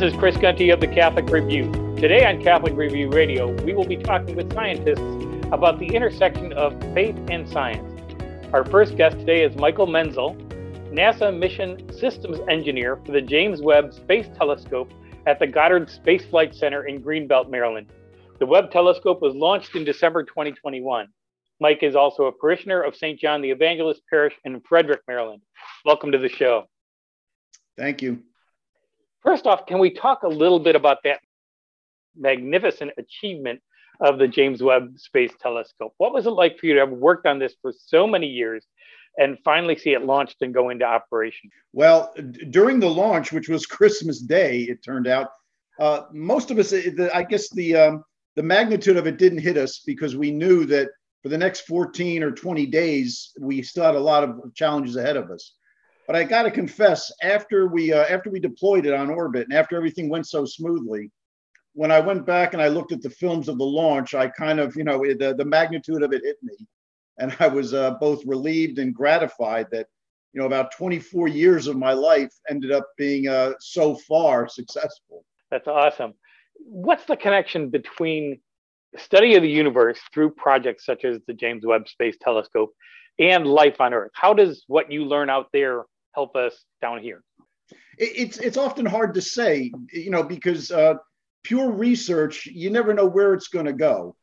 This is Chris Gunty of the Catholic Review. Today on Catholic Review Radio, we will be talking with scientists about the intersection of faith and science. Our first guest today is Michael Menzel, NASA Mission Systems Engineer for the James Webb Space Telescope at the Goddard Space Flight Center in Greenbelt, Maryland. The Webb telescope was launched in December 2021. Mike is also a parishioner of St. John the Evangelist Parish in Frederick, Maryland. Welcome to the show. Thank you. First off, can we talk a little bit about that magnificent achievement of the James Webb Space Telescope? What was it like for you to have worked on this for so many years and finally see it launched and go into operation? Well, during the launch, which was Christmas Day, it turned out, uh, most of us, I guess the um, the magnitude of it didn't hit us because we knew that for the next 14 or 20 days, we still had a lot of challenges ahead of us. But I got to confess, after we uh, after we deployed it on orbit and after everything went so smoothly, when I went back and I looked at the films of the launch, I kind of you know the the magnitude of it hit me, and I was uh, both relieved and gratified that you know about 24 years of my life ended up being uh, so far successful. That's awesome. What's the connection between study of the universe through projects such as the James Webb Space Telescope and life on Earth? How does what you learn out there help us down here? It's it's often hard to say, you know, because uh, pure research, you never know where it's going to go.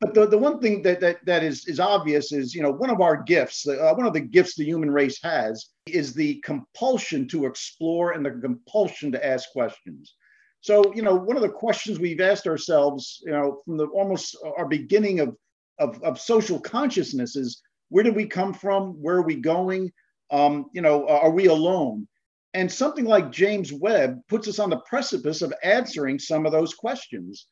But the, the one thing that, that that is is obvious is, you know, one of our gifts, uh, one of the gifts the human race has is the compulsion to explore and the compulsion to ask questions. So, you know, one of the questions we've asked ourselves, you know, from the almost our beginning of of, of social consciousness is where did we come from? Where are we going? Um, you know, are we alone? And something like James Webb puts us on the precipice of answering some of those questions.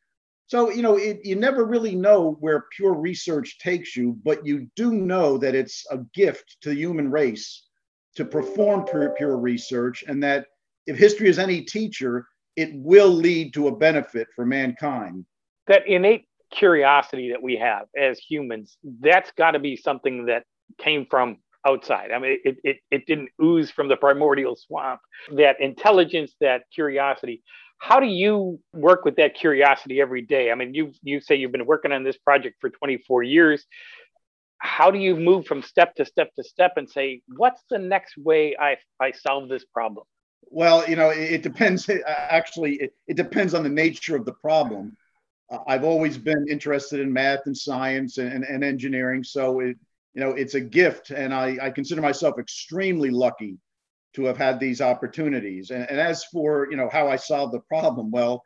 So, you know, it, you never really know where pure research takes you, but you do know that it's a gift to the human race to perform pure, pure research, and that if history is any teacher, it will lead to a benefit for mankind. That innate curiosity that we have as humans, that's got to be something that came from outside. I mean, it, it, it didn't ooze from the primordial swamp. That intelligence, that curiosity. How do you work with that curiosity every day? I mean, you you say you've been working on this project for 24 years. How do you move from step to step to step and say, what's the next way I, I solve this problem? Well, you know, it, it depends. Actually, it, it depends on the nature of the problem. Uh, I've always been interested in math and science and, and engineering. So it, you know, it's a gift, and I, I consider myself extremely lucky to have had these opportunities. And, and as for you know how I solved the problem, well,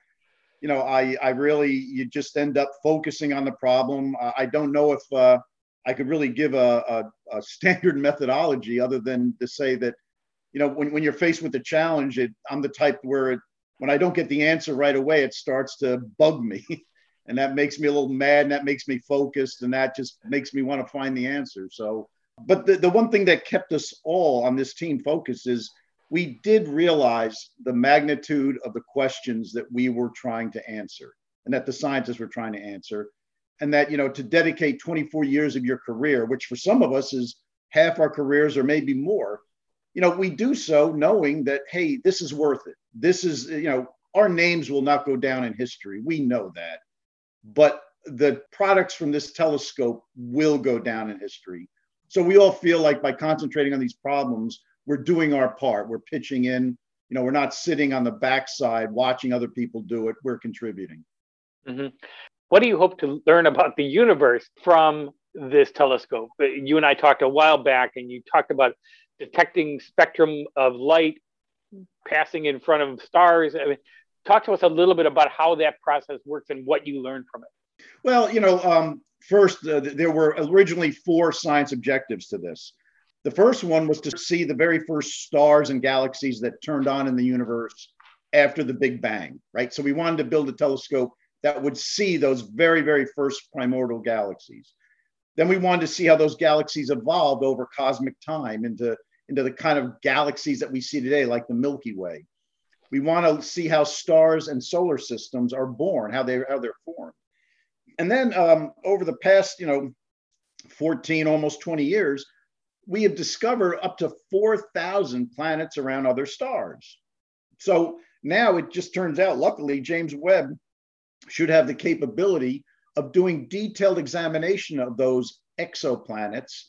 you know, I I really you just end up focusing on the problem. I don't know if uh, I could really give a, a, a standard methodology other than to say that you know when, when you're faced with a challenge, it, I'm the type where it, when I don't get the answer right away, it starts to bug me. and that makes me a little mad and that makes me focused and that just makes me want to find the answer so. But the, the one thing that kept us all on this team focused is we did realize the magnitude of the questions that we were trying to answer and that the scientists were trying to answer and that you know to dedicate 24 years of your career which for some of us is half our careers or maybe more you know we do so knowing that hey this is worth it. This is you know our names will not go down in history. We know that but the products from this telescope will go down in history. So we all feel like by concentrating on these problems, we're doing our part. We're pitching in. You know, we're not sitting on the backside watching other people do it. We're contributing. Mm-hmm. What do you hope to learn about the universe from this telescope? You and I talked a while back, and you talked about detecting spectrum of light passing in front of stars. I mean, talk to us a little bit about how that process works and what you learned from it. Well, you know, um, first, uh, there were originally four science objectives to this. The first one was to see the very first stars and galaxies that turned on in the universe after the Big Bang, right? So we wanted to build a telescope that would see those very, very first primordial galaxies. Then we wanted to see how those galaxies evolved over cosmic time into, into the kind of galaxies that we see today, like the Milky Way. We want to see how stars and solar systems are born, how they how they're formed. And then um, over the past, you know, 14, almost 20 years, we have discovered up to 4,000 planets around other stars. So now it just turns out, luckily, James Webb should have the capability of doing detailed examination of those exoplanets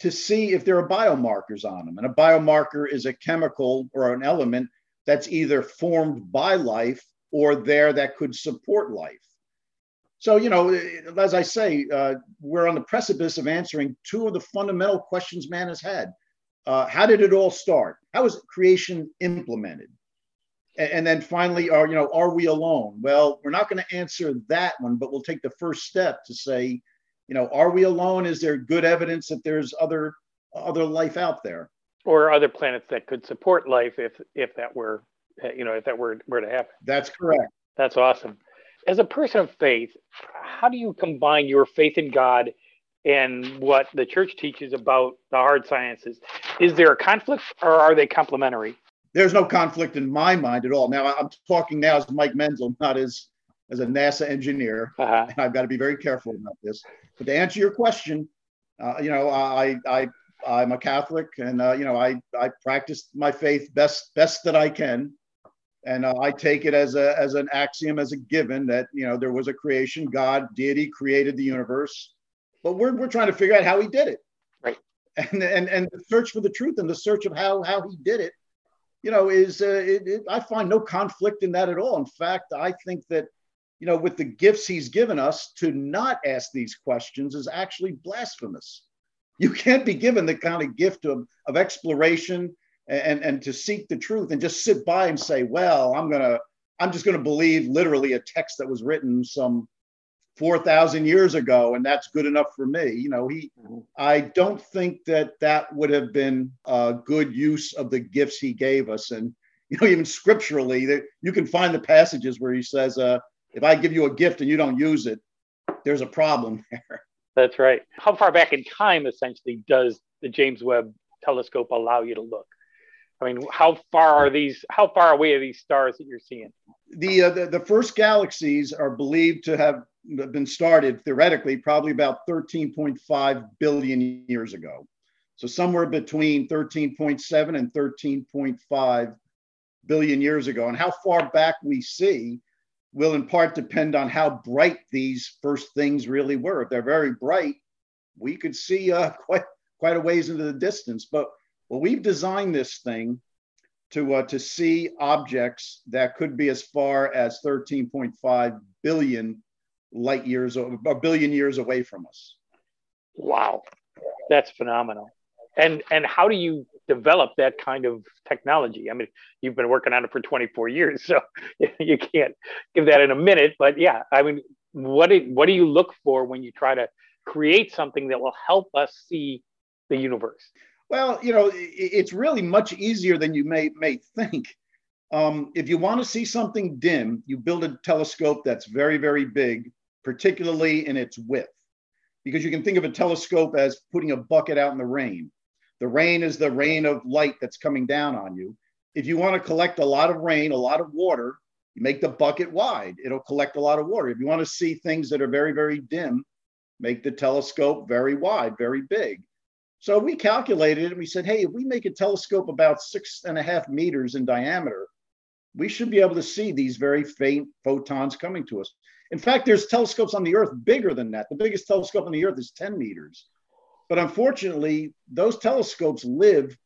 to see if there are biomarkers on them. And a biomarker is a chemical or an element that's either formed by life or there that could support life. So, you know, as I say, uh, we're on the precipice of answering two of the fundamental questions man has had. Uh, how did it all start? How was creation implemented? And, and then finally, are you know, are we alone? Well, we're not going to answer that one, but we'll take the first step to say, you know, are we alone? Is there good evidence that there's other other life out there? Or other planets that could support life if if that were you know if that were were to happen. That's correct. That's awesome. As a person of faith how do you combine your faith in god and what the church teaches about the hard sciences? Is there a conflict or are they complementary? There's no conflict in my mind at all. Now i'm talking now as mike menzel not as as a nasa engineer. Uh-huh. and i've got to be very careful about this. But to answer your question uh, you know i i I'm a Catholic, and uh, you know, I I practice my faith best best that I can, and uh, I take it as a as an axiom, as a given that you know there was a creation. God, deity, created the universe, but we're we're trying to figure out how He did it, right? And and and the search for the truth and the search of how how He did it, you know, is uh, it, it, I find no conflict in that at all. In fact, I think that you know, with the gifts He's given us, to not ask these questions is actually blasphemous you can't be given the kind of gift of, of exploration and, and to seek the truth and just sit by and say, well, I'm going to, I'm just going to believe literally a text that was written some 4,000 years ago, and that's good enough for me. You know, he, mm-hmm. I don't think that that would have been a good use of the gifts he gave us. And, you know, even scripturally, that you can find the passages where he says, uh, if I give you a gift and you don't use it, there's a problem there. That's right. How far back in time, essentially, does the James Webb telescope allow you to look? I mean, how far are these? How far away are these stars that you're seeing? The uh, the, the first galaxies are believed to have been started theoretically probably about 13.5 billion years ago. So somewhere between 13.7 and 13.5 billion years ago. And how far back we see will in part depend on how bright these first things really were. If they're very bright, we could see uh, quite quite a ways into the distance. But well, we've designed this thing to uh, to see objects that could be as far as 13.5 billion light years, or a billion years away from us. Wow, that's phenomenal. And and how do you develop that kind of technology. I mean, you've been working on it for 24 years, so you can't give that in a minute. But yeah, I mean, what do, what do you look for when you try to create something that will help us see the universe? Well, you know, it's really much easier than you may may think. Um, if you want to see something dim, you build a telescope that's very, very big, particularly in its width, because you can think of a telescope as putting a bucket out in the rain. The rain is the rain of light that's coming down on you. If you want to collect a lot of rain, a lot of water, you make the bucket wide. It'll collect a lot of water. If you want to see things that are very, very dim, make the telescope very wide, very big. So we calculated and we said, hey, if we make a telescope about six and a half meters in diameter, we should be able to see these very faint photons coming to us. In fact, there's telescopes on the Earth bigger than that. The biggest telescope on the Earth is 10 meters. But unfortunately, those telescopes live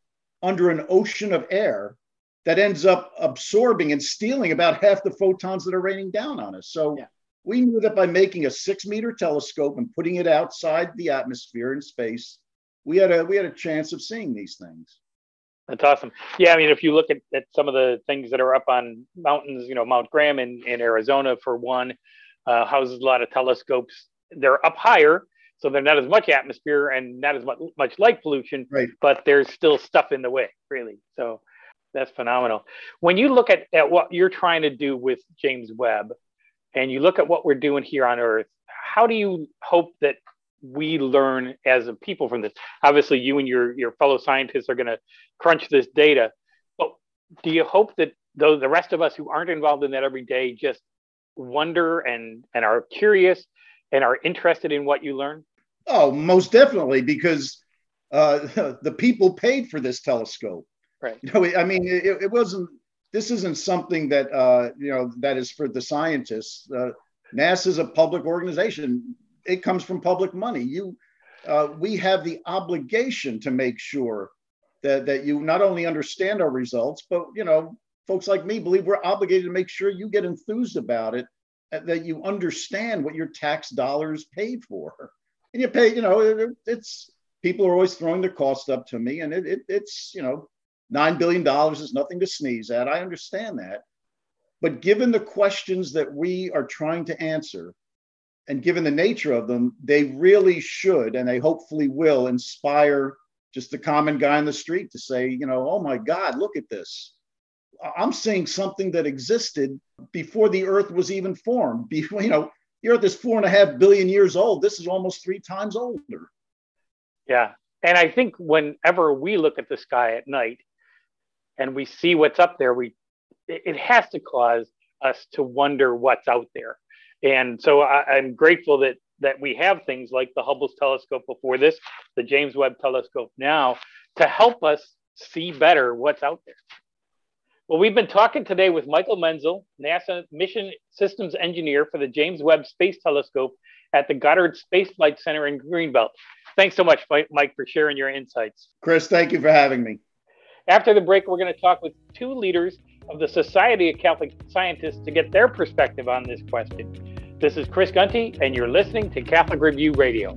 under an ocean of air that ends up absorbing and stealing about half the photons that are raining down on us. So yeah. we knew that by making a six meter telescope and putting it outside the atmosphere in space, we had a we had a chance of seeing these things. That's awesome. Yeah, I mean, if you look at, at some of the things that are up on mountains, you know, Mount Graham in, in Arizona, for one, uh, houses a lot of telescopes they're up higher, so they're not as much atmosphere and not as much, much light pollution, right. but there's still stuff in the way, really. So that's phenomenal. When you look at, at what you're trying to do with James Webb and you look at what we're doing here on Earth, how do you hope that we learn as a people from this? Obviously, you and your, your fellow scientists are going to crunch this data, but do you hope that though the rest of us who aren't involved in that every day just wonder and, and are curious and are interested in what you learn? Oh, most definitely, because uh, the people paid for this telescope. Right. You know, I mean, it, it wasn't. This isn't something that uh, you know that is for the scientists. Uh, NASA is a public organization. It comes from public money. You, uh, we have the obligation to make sure that that you not only understand our results, but you know, folks like me believe we're obligated to make sure you get enthused about it, Uh, that you understand what your tax dollars paid for, and you pay. You know, it, it's people are always throwing the cost up to me, and it, it it's you know $9 billion is nothing to sneeze at. I understand that. But given the questions that we are trying to answer, and given the nature of them, they really should, and they hopefully will inspire just the common guy in the street to say, you know, oh my God, look at this. I'm seeing something that existed before the earth was even formed. Before, you know, the earth is four and a half billion years old. This is almost three times older. Yeah. And I think whenever we look at the sky at night, and we see what's up there, we it has to cause us to wonder what's out there. And so I, am grateful that that we have things like the Hubble's telescope before this, the James Webb telescope now, to help us see better what's out there. Well, we've been talking today with Michael Menzel, NASA Mission Systems Engineer for the James Webb Space Telescope at the Goddard Space Flight Center in Greenbelt. Thanks so much, Mike, for sharing your insights. Chris, thank you for having me. After the break, we're going to talk with two leaders of the Society of Catholic Scientists to get their perspective on this question. This is Chris Gunty, and you're listening to Catholic Review Radio.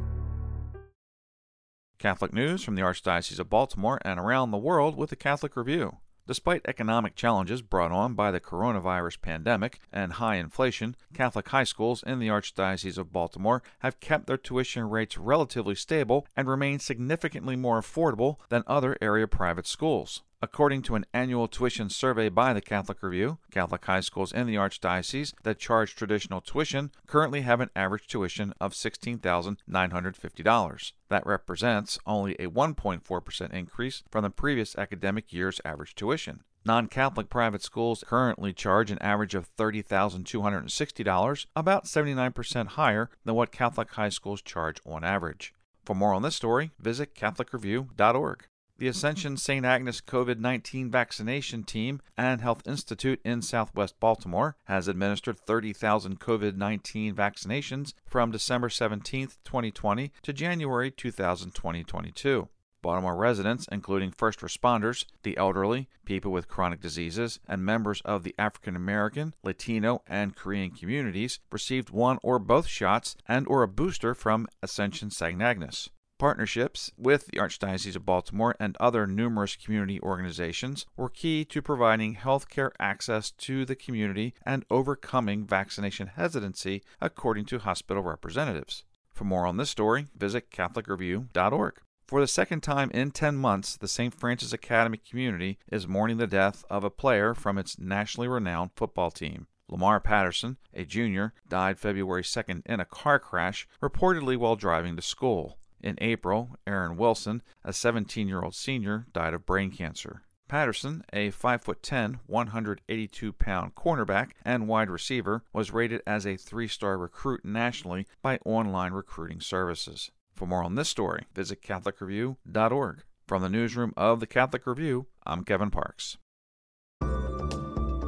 Catholic news from the Archdiocese of Baltimore and around the world with the Catholic Review. Despite economic challenges brought on by the coronavirus pandemic and high inflation, Catholic high schools in the Archdiocese of Baltimore have kept their tuition rates relatively stable and remain significantly more affordable than other area private schools. According to an annual tuition survey by the Catholic Review, Catholic high schools in the Archdiocese that charge traditional tuition currently have an average tuition of $16,950. That represents only a 1.4% increase from the previous academic year's average tuition. Non Catholic private schools currently charge an average of $30,260, about 79% higher than what Catholic high schools charge on average. For more on this story, visit CatholicReview.org. The Ascension St. Agnes COVID 19 vaccination team and Health Institute in southwest Baltimore has administered 30,000 COVID 19 vaccinations from December 17, 2020 to January 2022. Baltimore residents, including first responders, the elderly, people with chronic diseases, and members of the African American, Latino, and Korean communities, received one or both shots and or a booster from Ascension St. Agnes. Partnerships with the Archdiocese of Baltimore and other numerous community organizations were key to providing healthcare access to the community and overcoming vaccination hesitancy, according to hospital representatives. For more on this story, visit CatholicReview.org. For the second time in 10 months, the St. Frances Academy community is mourning the death of a player from its nationally renowned football team. Lamar Patterson, a junior, died February 2nd in a car crash, reportedly while driving to school. In April, Aaron Wilson, a 17 year old senior, died of brain cancer. Patterson, a 5'10, 182 pound cornerback and wide receiver, was rated as a three star recruit nationally by online recruiting services. For more on this story, visit CatholicReview.org. From the newsroom of the Catholic Review, I'm Kevin Parks.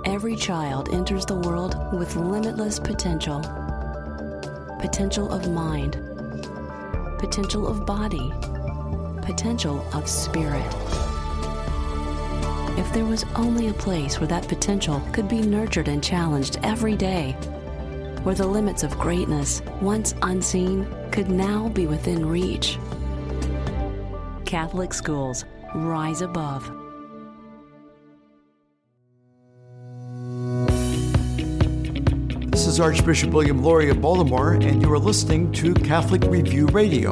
Every child enters the world with limitless potential potential of mind, potential of body, potential of spirit. If there was only a place where that potential could be nurtured and challenged every day, where the limits of greatness, once unseen, could now be within reach. Catholic schools rise above. This is Archbishop William Lori of Baltimore, and you are listening to Catholic Review Radio.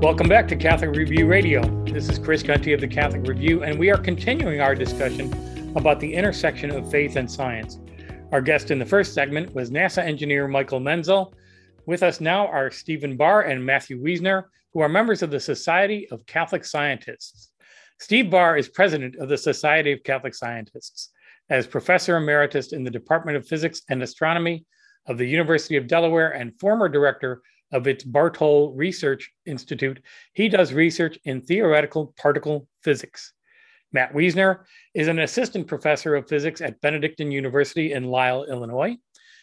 Welcome back to Catholic Review Radio. This is Chris Gunty of the Catholic Review, and we are continuing our discussion about the intersection of faith and science. Our guest in the first segment was NASA engineer Michael Menzel. With us now are Stephen Barr and Matthew Wiesner, who are members of the Society of Catholic Scientists. Steve Barr is president of the Society of Catholic Scientists. As professor emeritus in the Department of Physics and Astronomy of the University of Delaware and former director of its Bartol Research Institute, he does research in theoretical particle physics. Matt Wiesner is an assistant professor of physics at Benedictine University in Lisle, Illinois.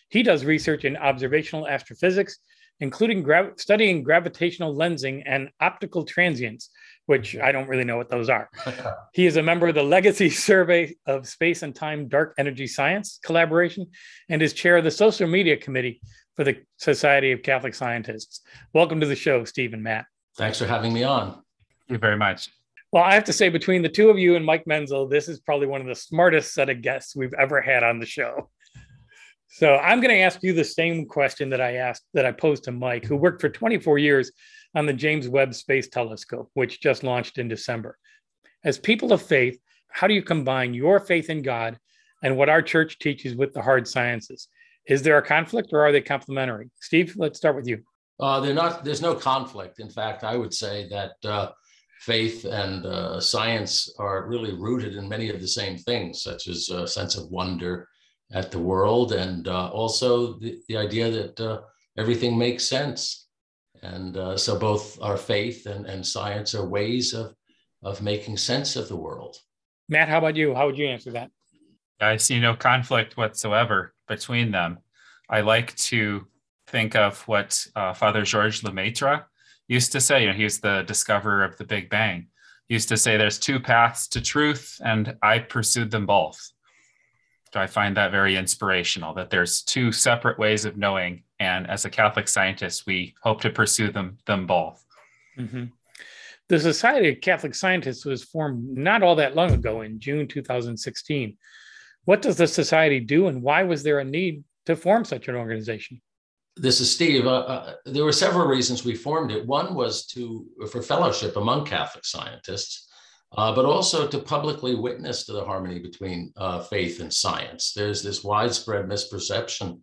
He does research in observational astrophysics, including gra- studying gravitational lensing and optical transients, which I don't really know what those are. he is a member of the Legacy Survey of Space and Time Dark Energy Science collaboration and is chair of the Social Media Committee for the Society of Catholic Scientists. Welcome to the show, Steve and Matt. Thanks for having me on. Thank you very much. Well, I have to say, between the two of you and Mike Menzel, this is probably one of the smartest set of guests we've ever had on the show. So I'm going to ask you the same question that I asked that I posed to Mike, who worked for 24 years on the James Webb Space Telescope, which just launched in December. As people of faith, how do you combine your faith in God and what our church teaches with the hard sciences? Is there a conflict or are they complementary? Steve, let's start with you. Uh, they're not. There's no conflict. In fact, I would say that uh, faith and uh, science are really rooted in many of the same things, such as a sense of wonder at the world, and uh, also the, the idea that uh, everything makes sense. And uh, so, both our faith and, and science are ways of of making sense of the world. Matt, how about you? How would you answer that? I see no conflict whatsoever between them. I like to think of what uh, Father Georges Lemaitre used to say. You know, he's the discoverer of the Big Bang. He used to say there's two paths to truth, and I pursued them both. So I find that very inspirational that there's two separate ways of knowing. And as a Catholic scientist, we hope to pursue them, them both. Mm-hmm. The Society of Catholic Scientists was formed not all that long ago in June 2016. What does the society do, and why was there a need to form such an organization? This is Steve. Uh, uh, there were several reasons we formed it. One was to for fellowship among Catholic scientists, uh, but also to publicly witness to the harmony between uh, faith and science. There's this widespread misperception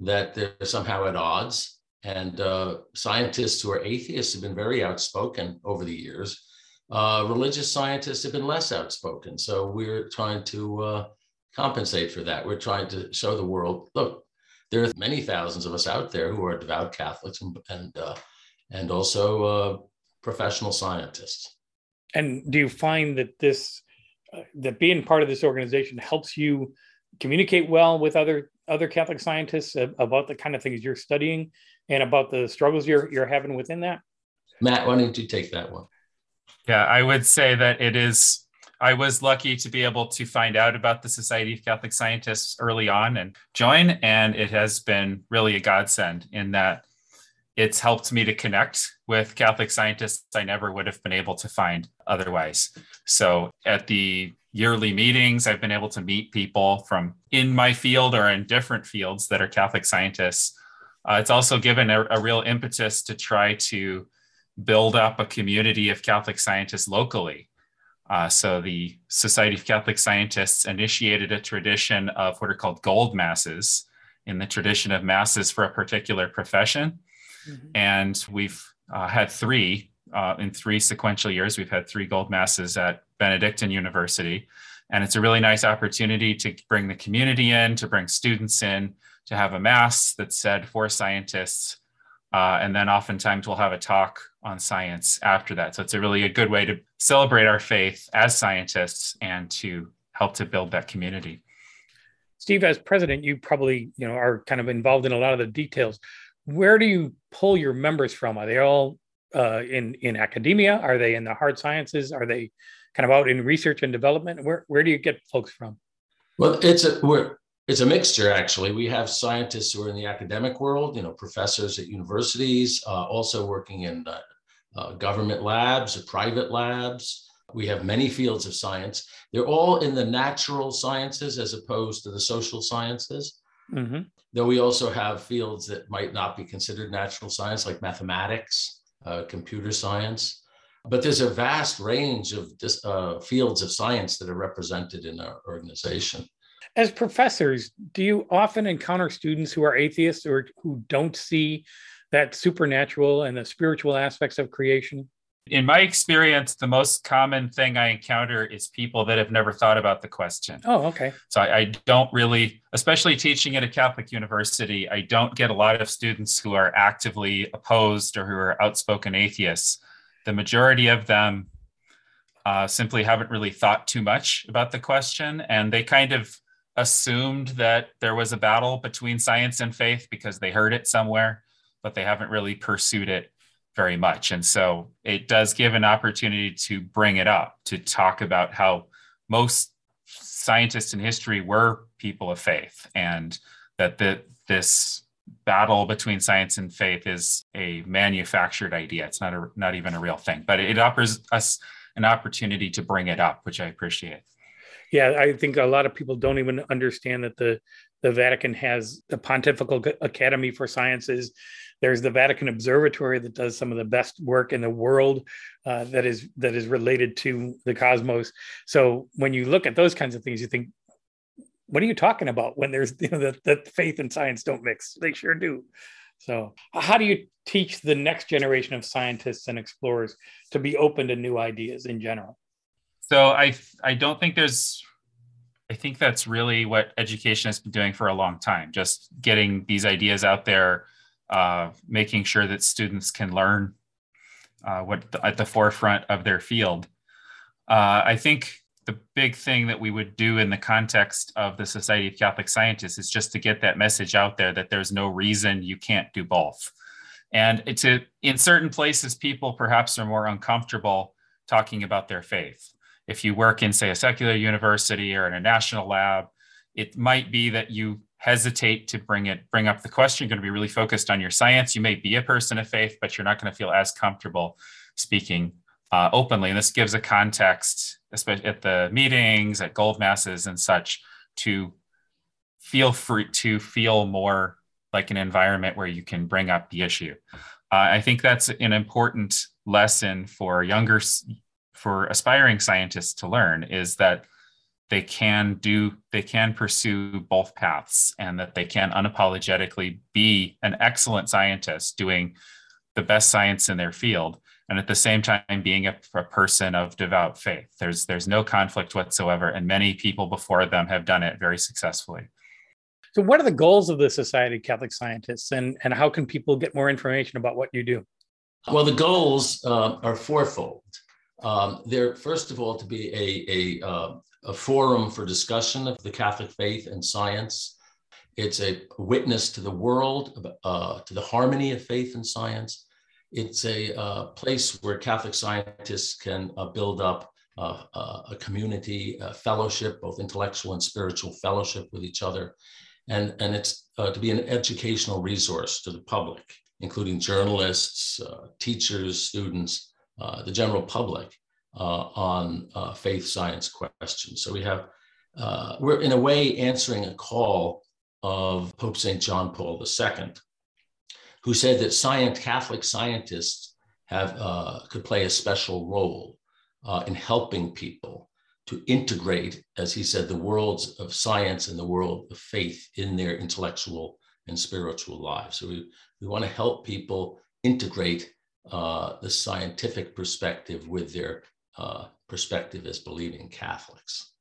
that they're somehow at odds, and uh, scientists who are atheists have been very outspoken over the years. Uh, religious scientists have been less outspoken. So we're trying to compensate for that. We're trying to show the world, look, there are many thousands of us out there who are devout Catholics and and, uh, and also uh, professional scientists. And do you find that this uh, that being part of this organization helps you communicate well with other other Catholic scientists about the kind of things you're studying and about the struggles you're you're having within that? Matt, why don't you take that one? Yeah, I would say that it is I was lucky to be able to find out about the Society of Catholic Scientists early on and join. And it has been really a godsend in that it's helped me to connect with Catholic scientists I never would have been able to find otherwise. So at the yearly meetings, I've been able to meet people from in my field or in different fields that are Catholic scientists. Uh, it's also given a, a real impetus to try to build up a community of Catholic scientists locally uh, so the Society of Catholic Scientists initiated a tradition of what are called gold masses in the tradition of masses for a particular profession. Mm-hmm. And we've uh, had three uh, in three sequential years. We've had three gold masses at Benedictine University. And it's a really nice opportunity to bring the community in, to bring students in, to have a mass that's said for scientists. Uh, and then oftentimes we'll have a talk on science after that. So it's a really a good way to celebrate our faith as scientists and to help to build that community. Steve, as president, you probably you know are kind of involved in a lot of the details. Where do you pull your members from? Are they all uh, in in academia? Are they in the hard sciences? Are they kind of out in research and development? Where where do you get folks from? Well, it's a we're it's a mixture actually. We have scientists who are in the academic world, you know, professors at universities, uh, also working in uh, uh, government labs or private labs. We have many fields of science. They're all in the natural sciences as opposed to the social sciences. Mm-hmm. Though we also have fields that might not be considered natural science, like mathematics, uh, computer science. But there's a vast range of dis, uh, fields of science that are represented in our organization. As professors, do you often encounter students who are atheists or who don't see that supernatural and the spiritual aspects of creation? In my experience, the most common thing I encounter is people that have never thought about the question. Oh, okay. So I, I, don't really, especially teaching at a Catholic university, I don't get a lot of students who are actively opposed or who are outspoken atheists the majority of them uh, simply haven't really thought too much about the question. And they kind of assumed that there was a battle between science and faith because they heard it somewhere, but they haven't really pursued it very much. And so it does give an opportunity to bring it up, to talk about how most scientists in history were people of faith and that the, this battle between science and faith is a manufactured idea. It's not a, not even a real thing, but it offers us an opportunity to bring it up, which I appreciate. Yeah, I think a lot of people don't even understand that the the Vatican has the Pontifical Academy for Sciences. There's the Vatican Observatory that does some of the best work in the world uh, that is that is related to the cosmos. So when you look at those kinds of things, you think, what are you talking about when there's you know that, that faith and science don't mix they sure do so how do you teach the next generation of scientists and explorers to be open to new ideas in general so i i don't think there's i think that's really what education has been doing for a long time just getting these ideas out there uh, making sure that students can learn uh, what at the forefront of their field uh, i think the big thing that we would do in the context of the Society of Catholic Scientists is just to get that message out there that there's no reason you can't do both. And to in certain places, people perhaps are more uncomfortable talking about their faith. If you work in, say, a secular university or in a national lab, it might be that you hesitate to bring it bring up the question. You're going to be really focused on your science. You may be a person of faith, but you're not going to feel as comfortable speaking uh, openly. And this gives a context, especially at the meetings, at gold masses and such, to feel free to feel more like an environment where you can bring up the issue. Uh, I think that's an important lesson for younger, for aspiring scientists to learn is that they can do, they can pursue both paths and that they can unapologetically be an excellent scientist doing the best science in their field and at the same time being a, a, person of devout faith. There's there's no conflict whatsoever, and many people before them have done it very successfully. So, what are the goals of the Society of Catholic Scientists, and and how can people get more information about what you do? Well, the goals uh, are fourfold. Um, they're first of all to be a a, uh, a forum for discussion of the Catholic faith and science. It's a witness to the world, uh, to the harmony of faith and science it's a uh, place where Catholic scientists can uh, build up uh, uh a community a fellowship, both intellectual and spiritual fellowship with each other. And, and it's to be an educational resource to the public, including journalists, teachers, students, the general public on faith science questions. So we have, we're in a way answering a call of Pope St. John Paul II who said that science, Catholic scientists have uh, could play a special role uh, in helping people to integrate, as he said, the worlds of science and the world of faith in their intellectual and spiritual lives. So we, we want to help people integrate uh, the scientific perspective with their uh, perspective as believing Catholics.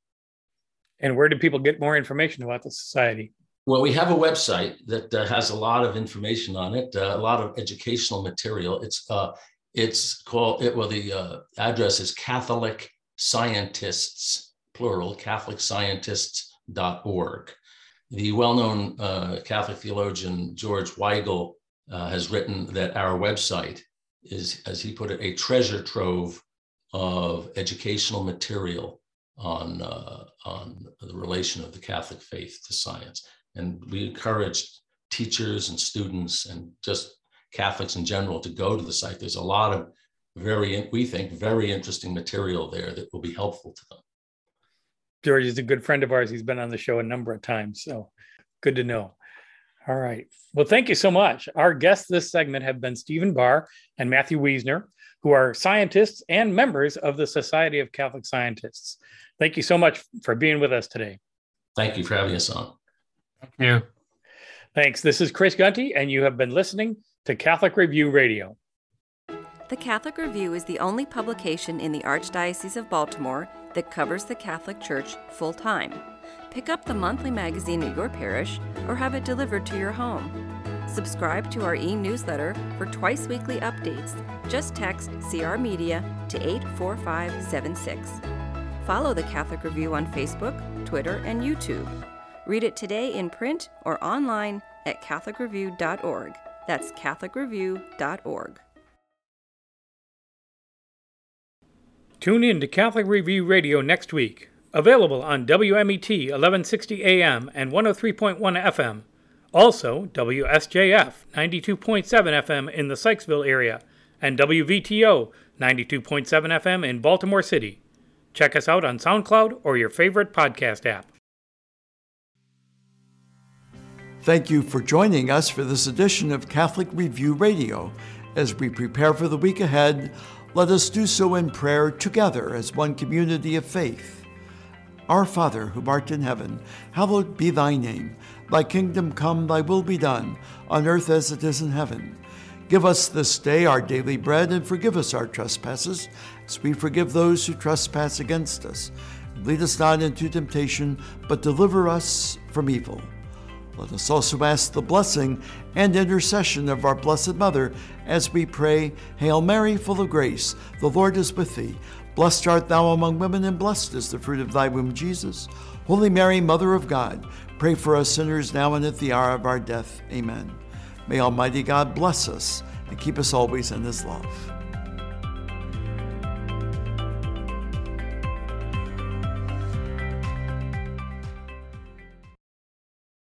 And where do people get more information about the society? Well, we have a website that uh, has a lot of information on it, uh, a lot of educational material. It's uh, it's called it. Well, the uh, address is Catholic Scientists plural Catholic Scientists.org. The well-known uh, Catholic theologian George Weigel uh, has written that our website is, as he put it, a treasure trove of educational material on, uh, on the relation of the Catholic faith to science. And we encourage teachers and students and just Catholics in general to go to the site. There's a lot of very, we think, very interesting material there that will be helpful to them. George is a good friend of ours. He's been on the show a number of times. So good to know. All right. Well, thank you so much. Our guests this segment have been Stephen Barr and Matthew Wiesner, who are scientists and members of the Society of Catholic Scientists. Thank you so much for being with us today. Thank you for having us on. Thank you. Thanks. This is Chris Gunty, and you have been listening to Catholic Review Radio. The Catholic Review is the only publication in the Archdiocese of Baltimore that covers the Catholic Church full time. Pick up the monthly magazine at your parish or have it delivered to your home. Subscribe to our e newsletter for twice weekly updates. Just text CR Media to 84576. Follow the Catholic Review on Facebook, Twitter, and YouTube. Read it today in print or online at CatholicReview.org. That's CatholicReview.org. Tune in to Catholic Review Radio next week. Available on WMET 1160 AM and 103.1 FM. Also, WSJF 92.7 FM in the Sykesville area and WVTO 92.7 FM in Baltimore City. Check us out on SoundCloud or your favorite podcast app. Thank you for joining us for this edition of Catholic Review Radio. As we prepare for the week ahead, let us do so in prayer together as one community of faith. Our Father, who art in heaven, hallowed be thy name. Thy kingdom come, thy will be done, on earth as it is in heaven. Give us this day our daily bread, and forgive us our trespasses, as we forgive those who trespass against us. Lead us not into temptation, but deliver us from evil. Let us also ask the blessing and intercession of our Blessed Mother as we pray, Hail Mary, full of grace, the Lord is with thee. Blessed art thou among women, and blessed is the fruit of thy womb, Jesus. Holy Mary, Mother of God, pray for us sinners now and at the hour of our death. Amen. May Almighty God bless us and keep us always in his love.